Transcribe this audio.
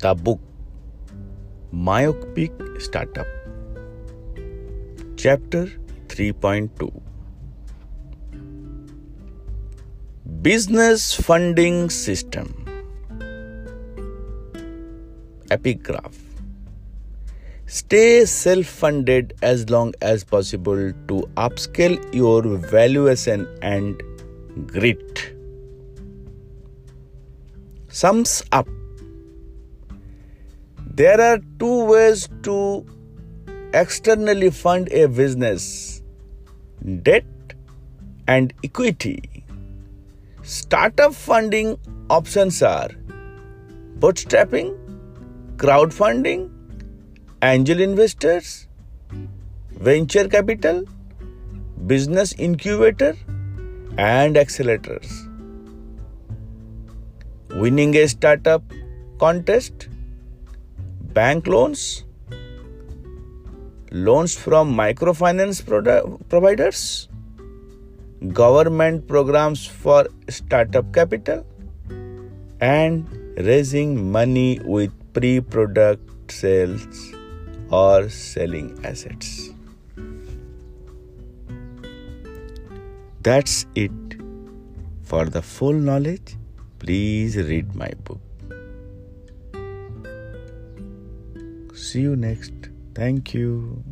The book Myopic Startup, Chapter 3.2 Business Funding System. Epigraph. Stay self funded as long as possible to upscale your valuation and grit. Sums up There are two ways to externally fund a business debt and equity. Startup funding options are bootstrapping, crowdfunding, angel investors, venture capital, business incubator, and accelerators. Winning a startup contest, bank loans, loans from microfinance providers, government programs for startup capital, and raising money with pre product sales or selling assets. That's it. For the full knowledge, please read my book. See you next. Thank you.